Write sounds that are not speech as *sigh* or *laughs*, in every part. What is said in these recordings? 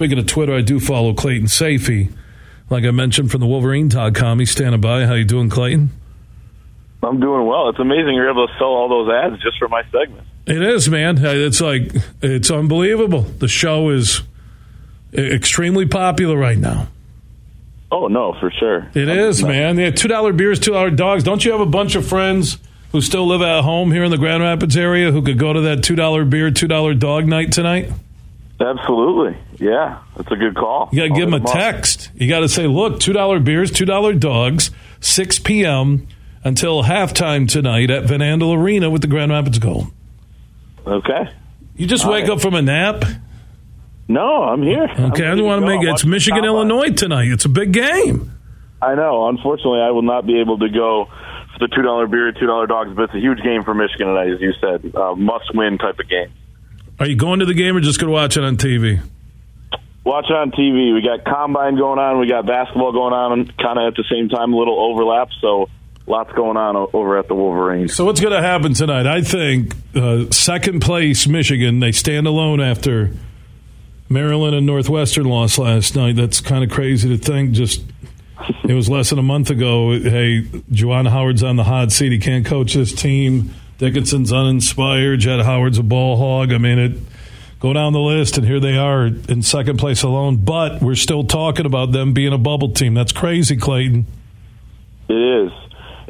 Speaking of Twitter, I do follow Clayton Sayfie. Like I mentioned from the Wolverine.com, he's standing by. How you doing, Clayton? I'm doing well. It's amazing you're able to sell all those ads just for my segment. It is, man. It's like it's unbelievable. The show is extremely popular right now. Oh no, for sure. It I'm is, man. Yeah, two dollar beers, two dollar dogs. Don't you have a bunch of friends who still live at home here in the Grand Rapids area who could go to that two dollar beer, two dollar dog night tonight? Absolutely. Yeah, that's a good call. You got to give them a text. You got to say, look, two dollar beers, two dollar dogs, six p.m. until halftime tonight at Van Andel Arena with the Grand Rapids Gold. Okay. You just All wake right. up from a nap no, I'm here. Okay, I'm I want to make it. It's Michigan, Illinois tonight. It's a big game. I know. Unfortunately, I will not be able to go for the two dollar beer, two dollar dogs, but it's a huge game for Michigan tonight, as you said, uh, must win type of game. Are you going to the game or just going to watch it on TV? Watch it on TV. We got combine going on. We got basketball going on, kind of at the same time, a little overlap. So lots going on over at the Wolverines. So what's going to happen tonight? I think uh, second place Michigan. They stand alone after Maryland and Northwestern lost last night. That's kind of crazy to think. Just it was less than a month ago. Hey, Juwan Howard's on the hot seat. He can't coach this team. Dickinson's uninspired. Jett Howard's a ball hog. I mean, it go down the list, and here they are in second place alone. But we're still talking about them being a bubble team. That's crazy, Clayton. It is,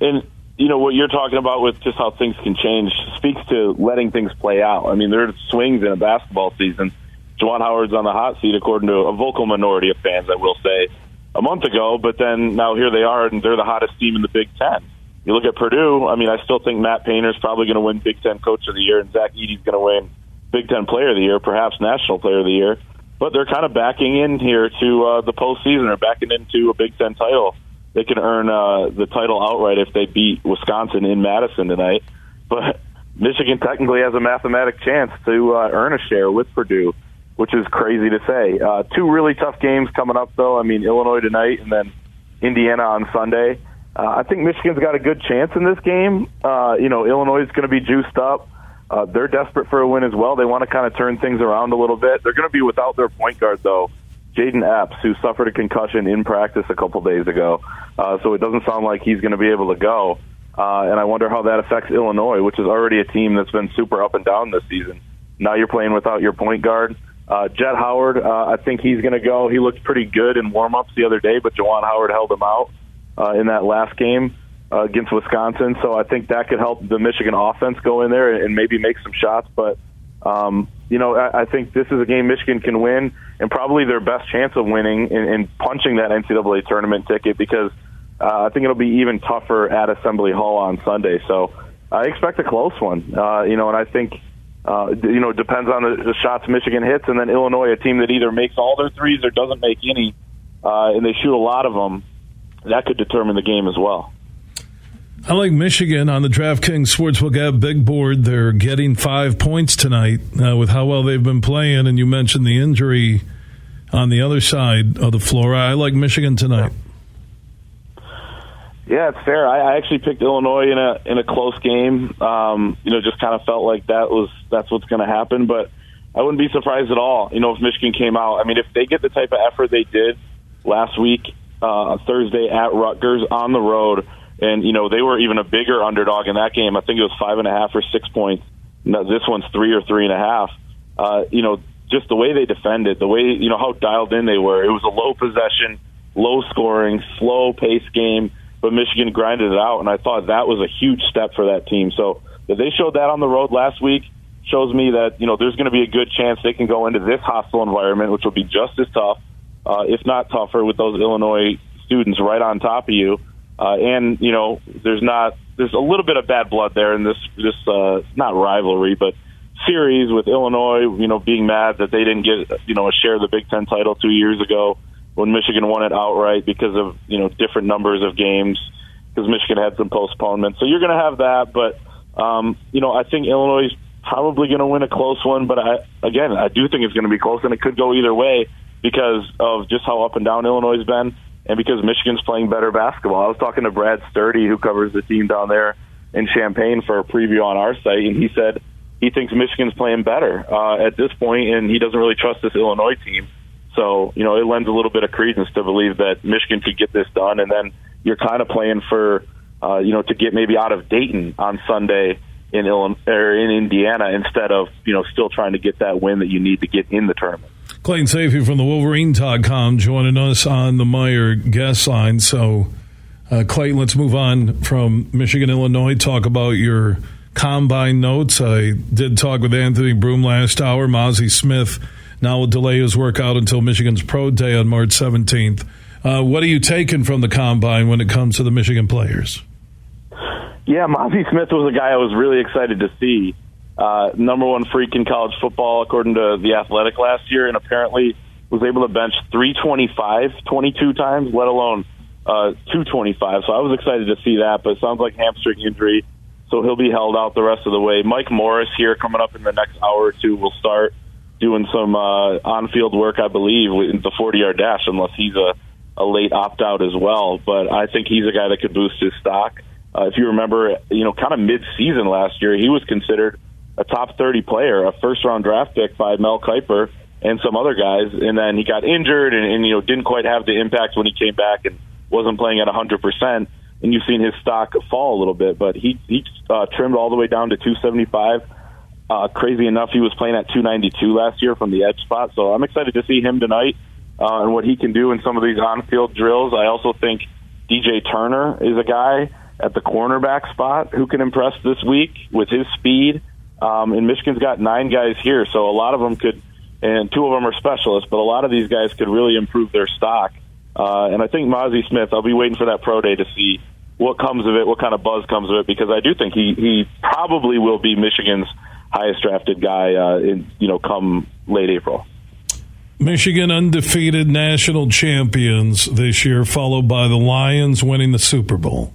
and you know what you're talking about with just how things can change speaks to letting things play out. I mean, there are swings in a basketball season Juwan Howard's on the hot seat, according to a vocal minority of fans, I will say, a month ago. But then now here they are, and they're the hottest team in the Big Ten. You look at Purdue. I mean, I still think Matt Painter's probably going to win Big Ten Coach of the Year, and Zach Edey's going to win Big Ten Player of the Year, perhaps National Player of the Year. But they're kind of backing in here to uh, the postseason. They're backing into a Big Ten title. They can earn uh, the title outright if they beat Wisconsin in Madison tonight. But Michigan technically has a mathematic chance to uh, earn a share with Purdue which is crazy to say. Uh, two really tough games coming up, though. I mean, Illinois tonight and then Indiana on Sunday. Uh, I think Michigan's got a good chance in this game. Uh, you know, Illinois is going to be juiced up. Uh, they're desperate for a win as well. They want to kind of turn things around a little bit. They're going to be without their point guard, though, Jayden Epps, who suffered a concussion in practice a couple days ago. Uh, so it doesn't sound like he's going to be able to go. Uh, and I wonder how that affects Illinois, which is already a team that's been super up and down this season. Now you're playing without your point guard. Uh, Jett Howard, uh, I think he's going to go. He looked pretty good in warm-ups the other day, but Juwan Howard held him out uh, in that last game uh, against Wisconsin. So I think that could help the Michigan offense go in there and maybe make some shots. But um, you know, I, I think this is a game Michigan can win, and probably their best chance of winning and, and punching that NCAA tournament ticket because uh, I think it'll be even tougher at Assembly Hall on Sunday. So I expect a close one. Uh, you know, and I think uh, you know, depends on the, the shots Michigan hits, and then Illinois, a team that either makes all their threes or doesn't make any, uh, and they shoot a lot of them. That could determine the game as well. I like Michigan on the DraftKings Sportsbook app big board. They're getting five points tonight uh, with how well they've been playing, and you mentioned the injury on the other side of the floor. I like Michigan tonight. Yeah. It's fair. I, I actually picked Illinois in a in a close game. Um, you know, just kind of felt like that was that's what's going to happen. But I wouldn't be surprised at all. You know, if Michigan came out. I mean, if they get the type of effort they did last week, uh, Thursday at Rutgers on the road, and you know they were even a bigger underdog in that game. I think it was five and a half or six points. No, this one's three or three and a half. Uh, you know, just the way they defended, the way you know how dialed in they were. It was a low possession, low scoring, slow pace game but Michigan grinded it out, and I thought that was a huge step for that team. So if they showed that on the road last week, shows me that you know there's going to be a good chance they can go into this hostile environment, which will be just as tough, uh, if not tougher, with those Illinois students right on top of you. Uh, and you know, there's not there's a little bit of bad blood there in this this uh, not rivalry, but series with Illinois. You know, being mad that they didn't get you know a share of the Big Ten title two years ago when Michigan won it outright because of you know different numbers of games because Michigan had some postponements. So you're going to have that, but um, you know I think Illinois is probably going to win a close one. But I again I do think it's going to be close, and it could go either way because of just how up and down Illinois has been, and because Michigan's playing better basketball. I was talking to Brad Sturdy, who covers the team down there in Champaign, for a preview on our site, and he said he thinks Michigan's playing better uh, at this point, and he doesn't really trust this Illinois team. So, you know, it lends a little bit of credence to believe that Michigan could get this done. And then you're kind of playing for, uh, you know, to get maybe out of Dayton on Sunday in Illinois, or in Indiana instead of, you know, still trying to get that win that you need to get in the tournament. Clayton Sayfie from the Wolverine.com joining us on the Meijer guest line. So, uh, Clayton, let's move on from Michigan, Illinois. Talk about your combine notes. I did talk with Anthony Broome last hour. Mazi Smith now will delay his workout until Michigan's Pro Day on March 17th. Uh, what are you taking from the combine when it comes to the Michigan players? Yeah, Mazi Smith was a guy I was really excited to see. Uh, number one freak in college football, according to the Athletic last year, and apparently was able to bench 325 22 times, let alone uh, 225. So I was excited to see that, but it sounds like hamstring injury, so he'll be held out the rest of the way. Mike Morris here coming up in the next hour or two will start doing some uh, on-field work, I believe, with the 40-yard dash, unless he's a, a late opt-out as well. But I think he's a guy that could boost his stock. Uh, if you remember, you know, kind of mid-season last year, he was considered a top 30 player, a first-round draft pick by Mel Kiper and some other guys, and then he got injured and, and you know didn't quite have the impact when he came back and wasn't playing at 100 percent. And you've seen his stock fall a little bit, but he he uh, trimmed all the way down to 275 uh, crazy enough, he was playing at 292 last year from the edge spot. So I'm excited to see him tonight uh, and what he can do in some of these on-field drills. I also think DJ Turner is a guy at the cornerback spot who can impress this week with his speed. Um, and Michigan's got nine guys here, so a lot of them could, and two of them are specialists, but a lot of these guys could really improve their stock. Uh, and I think Mazi Smith, I'll be waiting for that pro day to see what comes of it, what kind of buzz comes of it, because I do think he he probably will be Michigan's highest drafted guy uh, in you know come late April. Michigan undefeated national champions this year, followed by the Lions winning the Super Bowl.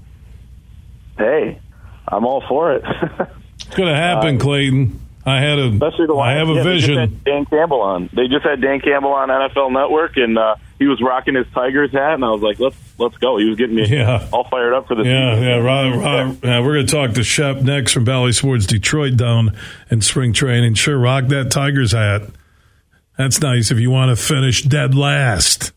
Hey, I'm all for it. *laughs* it's going to happen, uh, Clayton. I had a, especially the Lions. I have a yeah, vision. Dan Campbell on. They just had Dan Campbell on NFL Network, and uh, he was rocking his Tigers hat, and I was like, "Let's let's go." He was getting me yeah. all fired up for the yeah season. yeah. Rob, Rob, yeah. We're going to talk to Shep next from Bally Sports Detroit down in spring training. Sure, rock that Tigers hat. That's nice if you want to finish dead last.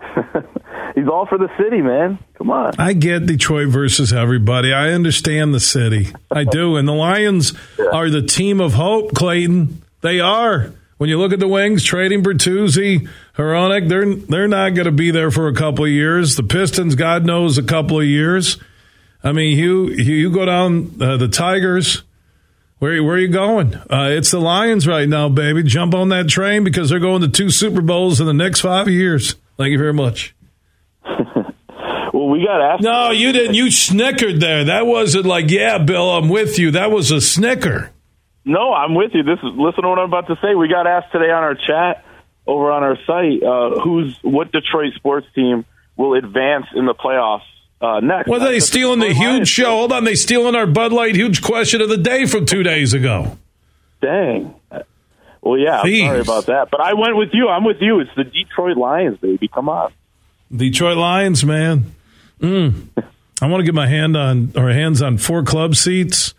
*laughs* He's all for the city, man. Come on. I get Detroit versus everybody. I understand the city. I do. And the Lions yeah. are the team of hope, Clayton. They are. When you look at the wings, trading Bertuzzi, Hronek, they're they're not going to be there for a couple of years. The Pistons, God knows, a couple of years. I mean, you you go down uh, the Tigers. Where where are you going? Uh, it's the Lions right now, baby. Jump on that train because they're going to two Super Bowls in the next five years. Thank you very much. *laughs* well, we got asked. No, you didn't. You snickered there. That wasn't like, yeah, Bill, I'm with you. That was a snicker. No, I'm with you. This is listen to what I'm about to say. We got asked today on our chat over on our site uh, who's what Detroit sports team will advance in the playoffs uh, next. What well, they stealing the huge show. Hold on, they stealing our Bud Light huge question of the day from two days ago. Dang. Well, yeah, I'm sorry about that, but I went with you. I'm with you. It's the Detroit Lions, baby. Come on, Detroit Lions, man. Mm. I want to get my hand on or hands on four club seats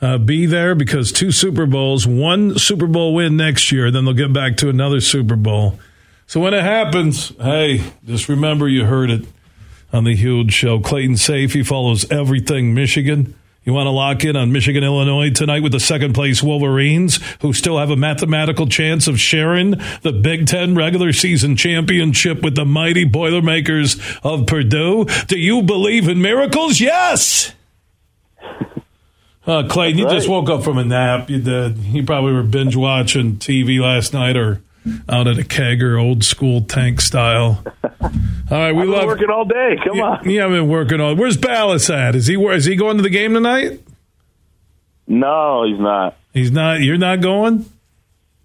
uh, be there because two Super Bowls, one Super Bowl win next year, then they'll get back to another Super Bowl. So when it happens, hey, just remember you heard it on the huge show. Clayton Sayfie follows everything Michigan. You want to lock in on Michigan, Illinois tonight with the second place Wolverines, who still have a mathematical chance of sharing the Big Ten regular season championship with the mighty Boilermakers of Purdue. Do you believe in miracles? Yes. *laughs* Uh, Clayton, you right. just woke up from a nap. You did. You probably were binge watching TV last night or out at a kegger, old school tank style. All right, we I've love working all day. Come on. You haven't been working all. Where's Ballas at? Is he? Is he going to the game tonight? No, he's not. He's not. You're not going.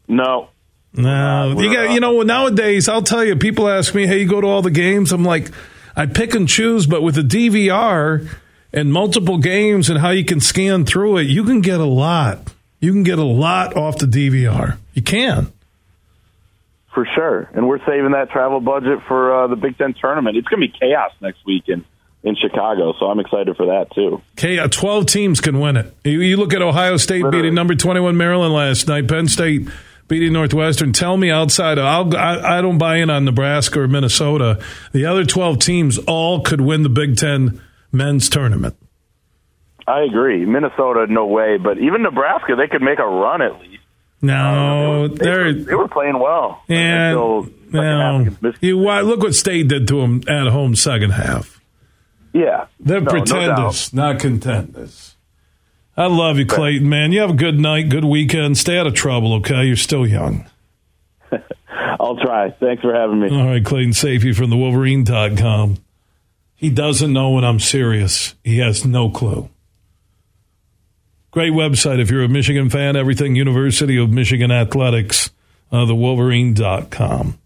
No. No, you got. You know, nowadays, I'll tell you. People ask me, "Hey, you go to all the games?" I'm like, I pick and choose, but with the DVR and multiple games and how you can scan through it, you can get a lot. You can get a lot off the DVR. You can. For sure. And we're saving that travel budget for uh, the Big Ten tournament. It's going to be chaos next week in, in Chicago, so I'm excited for that too. Okay, 12 teams can win it. You, you look at Ohio State Literally. beating number 21 Maryland last night. Penn State beating Northwestern. Tell me outside. I'll, I, I don't buy in on Nebraska or Minnesota. The other 12 teams all could win the Big Ten men's tournament. I agree. Minnesota, no way. But even Nebraska, they could make a run at least. No, they, were, they, were, playing well. And no, you look what State did to them at home second half. Yeah, they're no, pretenders, no not contenders. I love you, Clayton. Man, you have a good night, good weekend. Stay out of trouble, okay? You're still young. *laughs* I'll try. Thanks for having me. All right, Clayton Sayfie from the Wolverine.com. He doesn't know when I'm serious. He has no clue. Great website if you're a Michigan fan. Everything University of Michigan Athletics, uh, the Wolverine.com.